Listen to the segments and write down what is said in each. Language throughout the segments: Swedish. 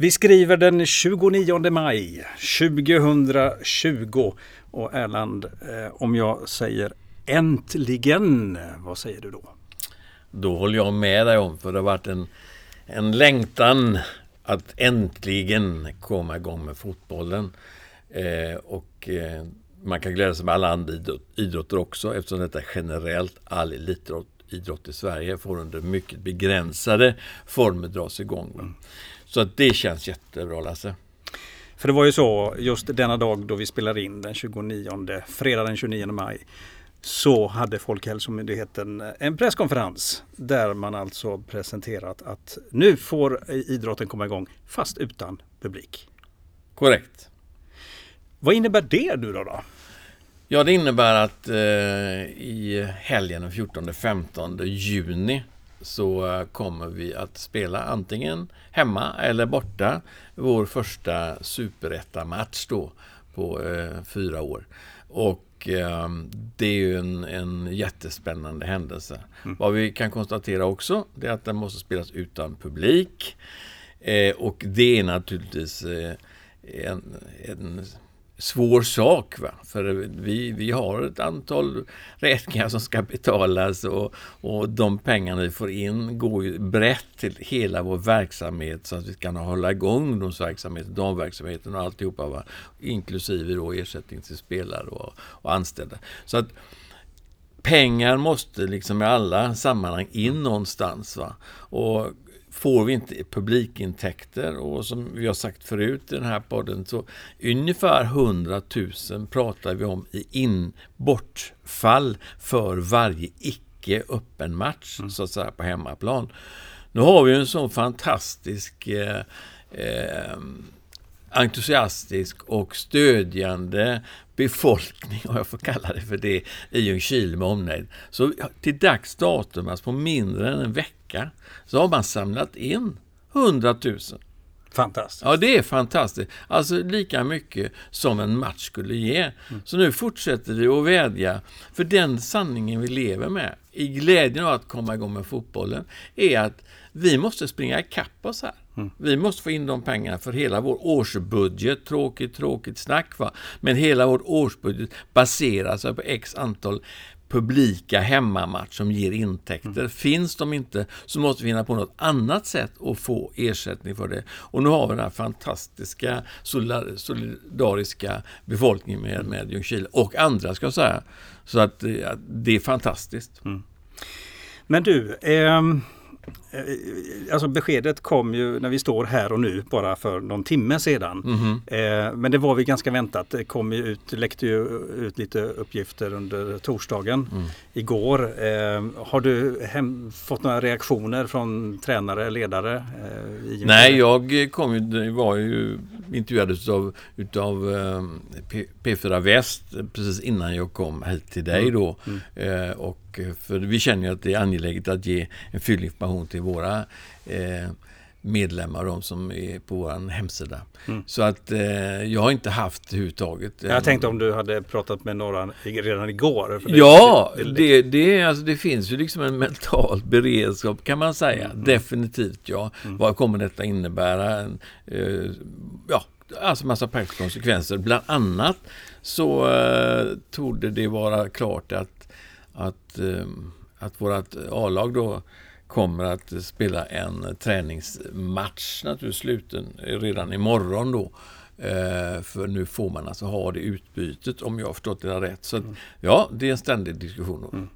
Vi skriver den 29 maj 2020 och Erland, eh, om jag säger äntligen, vad säger du då? Då håller jag med dig om, för det har varit en, en längtan att äntligen komma igång med fotbollen. Eh, och eh, man kan glädja sig med alla andra idrott, idrotter också eftersom detta generellt all elitidrott idrott i Sverige får under mycket begränsade former dras igång. Mm. Så att det känns jättebra Lasse. För det var ju så, just denna dag då vi spelar in den 29, fredag den 29 maj, så hade Folkhälsomyndigheten en presskonferens där man alltså presenterat att nu får idrotten komma igång fast utan publik. Korrekt. Vad innebär det nu då? då? Ja, det innebär att eh, i helgen den 14-15 juni så kommer vi att spela antingen hemma eller borta vår första superetta-match då på eh, fyra år. Och eh, det är ju en, en jättespännande händelse. Mm. Vad vi kan konstatera också det är att den måste spelas utan publik. Eh, och det är naturligtvis eh, en, en svår sak. Va? För vi, vi har ett antal räkningar som ska betalas och, och de pengarna vi får in går ju brett till hela vår verksamhet så att vi kan hålla igång ungdomsverksamheten, damverksamheten och alltihopa. Va? Inklusive då ersättning till spelare och, och anställda. Så att pengar måste liksom i alla sammanhang in någonstans. Va? Och får vi inte publikintäkter och som vi har sagt förut i den här podden så ungefär 100 000 pratar vi om i inbortfall för varje icke öppen match mm. så att säga på hemmaplan. Nu har vi en sån fantastisk eh, eh, entusiastisk och stödjande befolkning, om jag får kalla det för det, i Ljungskile med omnejd. Så till dags datum, alltså på mindre än en vecka, så har man samlat in 100 000. Fantastiskt. Ja, det är fantastiskt. Alltså lika mycket som en match skulle ge. Mm. Så nu fortsätter vi att vädja. För den sanningen vi lever med, i glädjen av att komma igång med fotbollen, är att vi måste springa ikapp oss här. Mm. Vi måste få in de pengarna för hela vår årsbudget, tråkigt, tråkigt snack va. Men hela vår årsbudget baseras på x antal publika hemmamatch som ger intäkter. Mm. Finns de inte så måste vi hinna på något annat sätt att få ersättning för det. Och nu har vi den här fantastiska solidariska befolkningen med, med Ljungskile och andra ska jag säga. Så att det är fantastiskt. Mm. Men du, eh Eh, alltså beskedet kom ju när vi står här och nu bara för någon timme sedan. Mm. Eh, men det var väl ganska väntat. Det kom ju ut, läckte ju ut lite uppgifter under torsdagen mm. igår. Eh, har du hem, fått några reaktioner från tränare, ledare? Eh, Nej, jag kom ju, var ju intervjuad utav, utav eh, P4 Väst precis innan jag kom hit till dig mm. då. Mm. Eh, och för vi känner ju att det är angeläget att ge en fyllig information till våra eh, medlemmar, de som är på vår hemsida. Mm. Så att eh, jag har inte haft överhuvudtaget. Jag tänkte om du hade pratat med några redan igår? Det, ja, det, det, det, alltså, det finns ju liksom en mental beredskap kan man säga. Mm. Definitivt ja. Mm. Vad kommer detta innebära? Eh, ja, alltså massa praktiska konsekvenser. Bland annat så eh, torde det vara klart att att, eh, att vårt A-lag då kommer att spela en träningsmatch naturligtvis sluten redan imorgon då. Eh, för nu får man alltså ha det utbytet om jag har förstått det rätt. Så att, mm. ja, det är en ständig diskussion. Mm.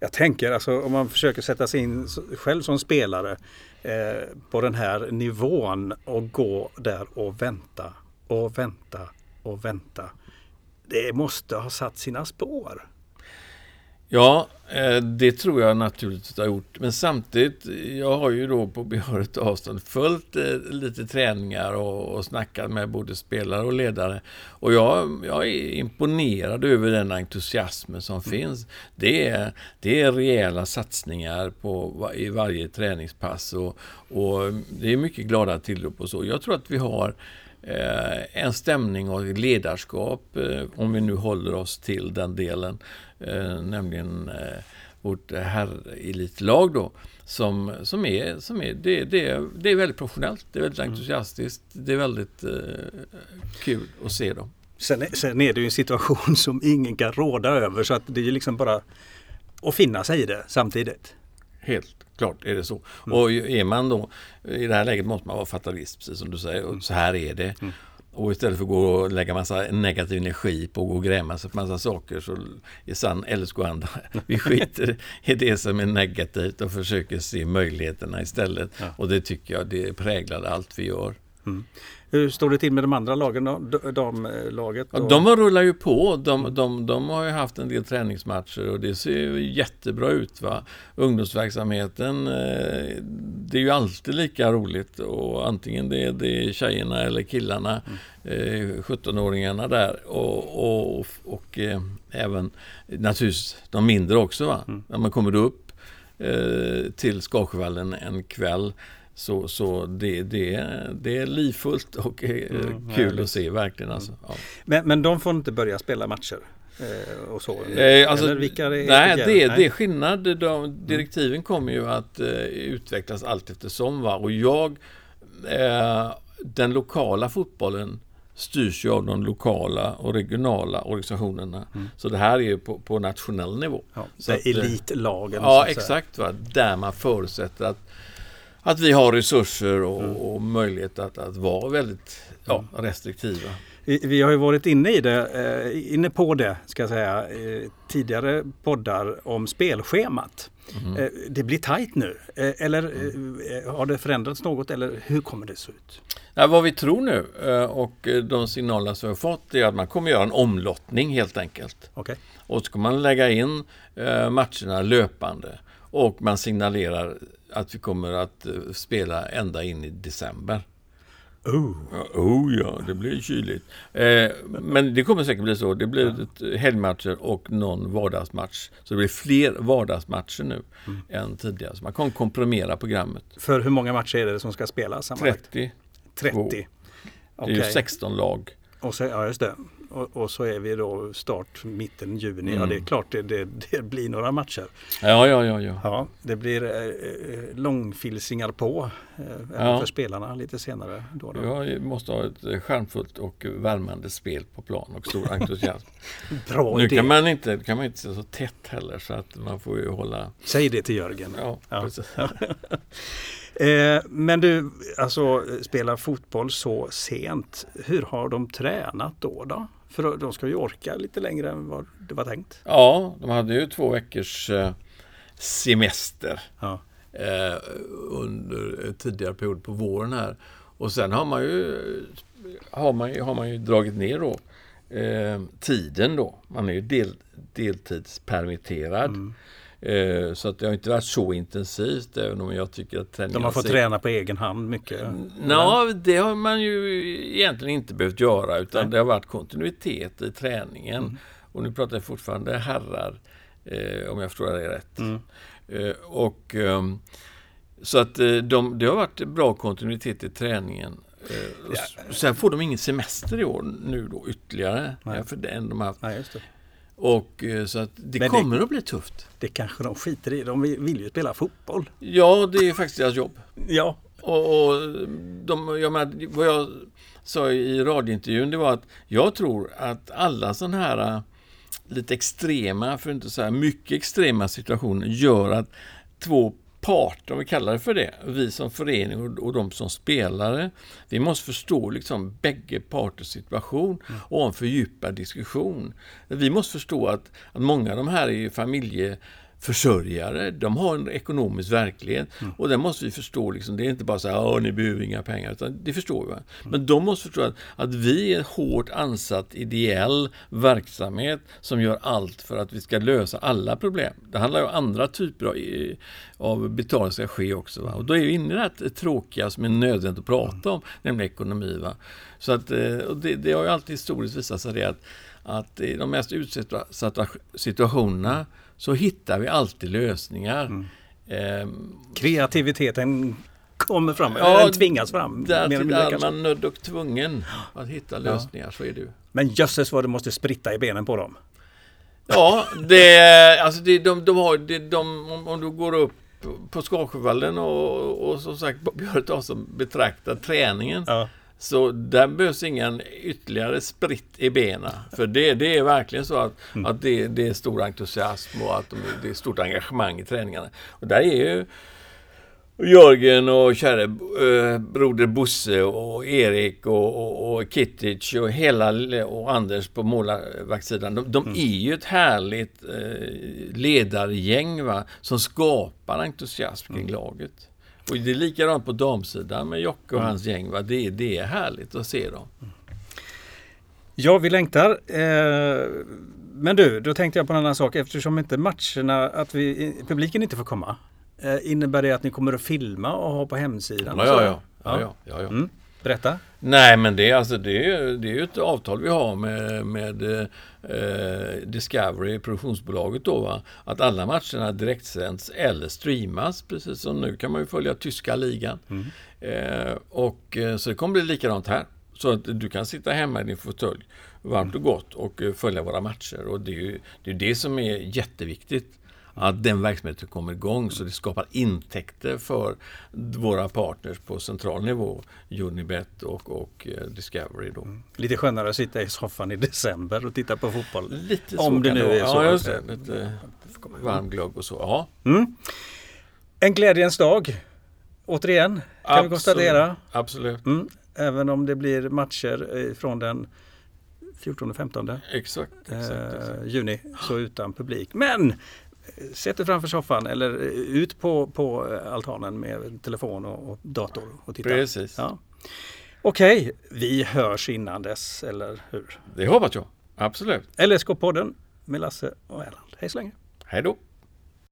Jag tänker alltså om man försöker sätta sig in själv som spelare eh, på den här nivån och gå där och vänta och vänta och vänta. Det måste ha satt sina spår. Ja, eh, det tror jag naturligtvis har gjort. Men samtidigt, jag har ju då på behörigt avstånd följt eh, lite träningar och, och snackat med både spelare och ledare. Och jag, jag är imponerad över den entusiasmen som mm. finns. Det är, det är rejäla satsningar på, i varje träningspass och, och det är mycket glada tillrop och så. Jag tror att vi har en stämning och ledarskap, om vi nu håller oss till den delen, eh, nämligen eh, vårt herrelitlag då, som, som är, som är, det, det, det är väldigt professionellt, det är väldigt Mm. entusiastiskt, det är väldigt eh, kul att se dem. Sen, är- sen är det ju en situation som ingen kan råda över så att det är liksom bara att finna sig i det samtidigt. Helt klart är det så. Mm. Och är man då, i det här läget måste man vara fatalist, precis som du säger, Mm. och så här är det. Och istället för att gå och lägga massa negativ energi på att gå och gräma sig för massa saker så är sann älskoanda. Vi skiter i det som är negativt och försöker se möjligheterna istället. Ja. Och det tycker jag det präglar allt vi gör. Hur står det till med de andra lagen då? Damlaget? Och- de rullar ju på. De, de, de har ju haft en del träningsmatcher och det ser ju jättebra ut. Va? Ungdomsverksamheten, eh, det är ju alltid lika roligt. Och antingen det är, det är tjejerna eller killarna, eh, 17-åringarna där. Och, och, och eh, även naturligtvis de mindre också. Va? När man kommer upp till Skarsjövallen en kväll så, så det, det, det är livfullt och Mm, kul härligt. att se verkligen. Alltså. Ja. men, men de får inte börja spela matcher? Eh, och så? Eh, alltså, nej, det, nej. det är skillnad. De, direktiven kommer ju att eh, utvecklas allt eftersom. Va? Och jag, eh, den lokala fotbollen styrs ju av de lokala och regionala organisationerna. Så det här är ju på, på nationell nivå. Ja, Så det att, eh, elitlagen. Ja, exakt. Va? Där man förutsätter att, att vi har resurser och, Mm. och möjlighet att, att vara väldigt ja, restriktiva. Vi, har ju varit inne i det, eh, inne på det ska jag säga, tidigare poddar om spelschemat. Mhm. Eh, det blir tajt nu. Eh, eller eh, har det förändrats något eller hur kommer det se ut? Ja, vad vi tror nu och de signaler som vi har fått är att man kommer göra en omlottning helt enkelt. Okej. Och så ska man lägga in matcherna löpande. Och man signalerar att vi kommer att eh, spela ända in i december. Oh. Ja, Oh ja, det blir kyligt. Eh, men det kommer säkert bli så. Det blir ett helgmatcher och någon vardagsmatch. Så det blir fler vardagsmatcher nu än tidigare. Så man kommer komprimera programmet. För hur många matcher är det som ska spelas sammanlagt? 30. 30. Det är ju 16 lag. Och så, ja, just det. Och, och så är vi då start mitten juni. Ja, Mm. det är klart det, det, det blir några matcher. Ja, ja, ja, ja. Ja, det blir eh, eh, långfilsingar på eh, Ja. för spelarna lite senare. Då då. Jag måste ha ett eh, charmfullt och värmande spel på plan och stor entusiasm. Bra nu idé. kan man, inte, kan man inte se så tätt heller så att man får ju hålla... Säg det till Jörgen. Ja, Ja. Eh, men du, alltså spela fotboll så sent. Hur har de tränat då? då? För de ska ju orka lite längre än vad det var tänkt. ja, de hade ju två veckors eh, semester Ja. eh, under tidigare period på våren här. Och sen har man ju, har man, ju- har man ju dragit ner då eh, tiden då. Man är ju del, deltidspermitterad. Mm. Eh, så att det har inte varit så intensivt även om jag tycker att träningen De har fått träna på egen hand mycket. Ja, det har man ju egentligen inte behövt göra utan Nej. det har varit kontinuitet i träningen. Mm. Och nu pratar jag fortfarande herrar, eh, om jag förstår det rätt. Mm. Eh, och, ehm, så att de, det har varit bra kontinuitet i träningen. S- Sen får de ingen semester i år nu då ytterligare. Nej. Ja, för den de har haft. Nej. Och eh, så att det det- kommer att bli tufft. det kanske de skiter i. De vill ju spela fotboll. Ja, det är faktiskt deras jobb. Ja, Och, och de, jag menar, vad jag sa i radiointervjun det var att jag tror att alla sådana här äh, lite extrema, för att inte säga mycket extrema situationer gör att två parter, om vi kallar det för det, vi som förening och, och de som spelare, vi måste förstå liksom bägge parters situation och ha en fördjupad diskussion. Vi måste förstå att, att många av de här är ju familje försörjare, de har en ekonomisk verklighet och det måste vi förstå. Liksom. Det är inte bara så här, ni behöver inga pengar, utan det förstår vi. Va? Men de måste förstå att, att vi är en hårt ansatt ideell verksamhet som gör allt för att vi ska lösa alla problem. Det handlar ju om andra typer av, av betalning ska ske också. Va? Och då är vi inne i det här tråkiga som är nödvändigt att prata om, nämligen ekonomi. Va? Så att, eh, och det, det har ju alltid historiskt visat sig det att, att i de mest utsatta situationerna så hittar vi alltid lösningar. Ehm, kreativiteten kommer fram. Ja, den tvingas fram. Därtill är man nödd och tvungen att hitta lösningar, så är det ju. Men jösses vad det måste spritta i benen på dem. Ja, det, alltså det, de, de har, det, de, om, om du går upp på, Skarsjövallen och, och som sagt Björn som betraktar träningen. Ja. Så där behövs ingen ytterligare spritt i benen. För det, det är verkligen så att, Mm. att det, det är stor entusiasm och att de, det är stort engagemang i träningarna. Och där är ju Jörgen och käre eh, broder Bosse och Erik och, och, och Kittic och hela och Anders på målarvaktssidan. De, de är ju ett härligt eh, ledargäng va, som skapar entusiasm kring laget. Och det är likadant på damsidan med Jocke och hans gäng. Va? Det, det är härligt att se dem. Ja, vi längtar. Eh, men du, då tänkte jag på en annan sak. Eftersom inte matcherna, att vi, publiken inte får komma. Eh, innebär det att ni kommer att filma och ha på hemsidan? Ja, ja, ja. ja, ja, ja, ja. Mm. Berätta. Nej, men det alltså, det, det är ju ett avtal vi har med, med eh, Discovery, produktionsbolaget då. Va? Att alla matcherna direktsänds eller streamas. Precis som nu kan man ju följa tyska ligan. Eh, och, eh, så det kommer bli likadant här. Så att du kan sitta hemma i din fåtölj varmt och gott och eh, följa våra matcher. Och det är ju det, är det som är jätteviktigt. Att den verksamheten kommer igång så det skapar intäkter för våra partners på central nivå. Unibet och, och eh, Discovery då. Lite skönare att sitta i soffan i december och titta på fotboll. Lite Om det nu är så Ja, just det-. Lite varm glögg och så. Ja, Mm. En glädjens dag. Återigen kan vi Absolut. konstatera. absolut. Mm. Även om det blir matcher från den 14-15 Exakt. exakt, exakt. eh, juni så utan publik. Men sätt dig framför soffan eller eh, ut på, på eh, altanen med telefon och, och dator och titta. Precis. Ja. Okej, vi hörs innan dess, eller hur? Det hoppas jag. Absolut. LSK-podden med Lasse och Erland. Hej så länge! Hej då.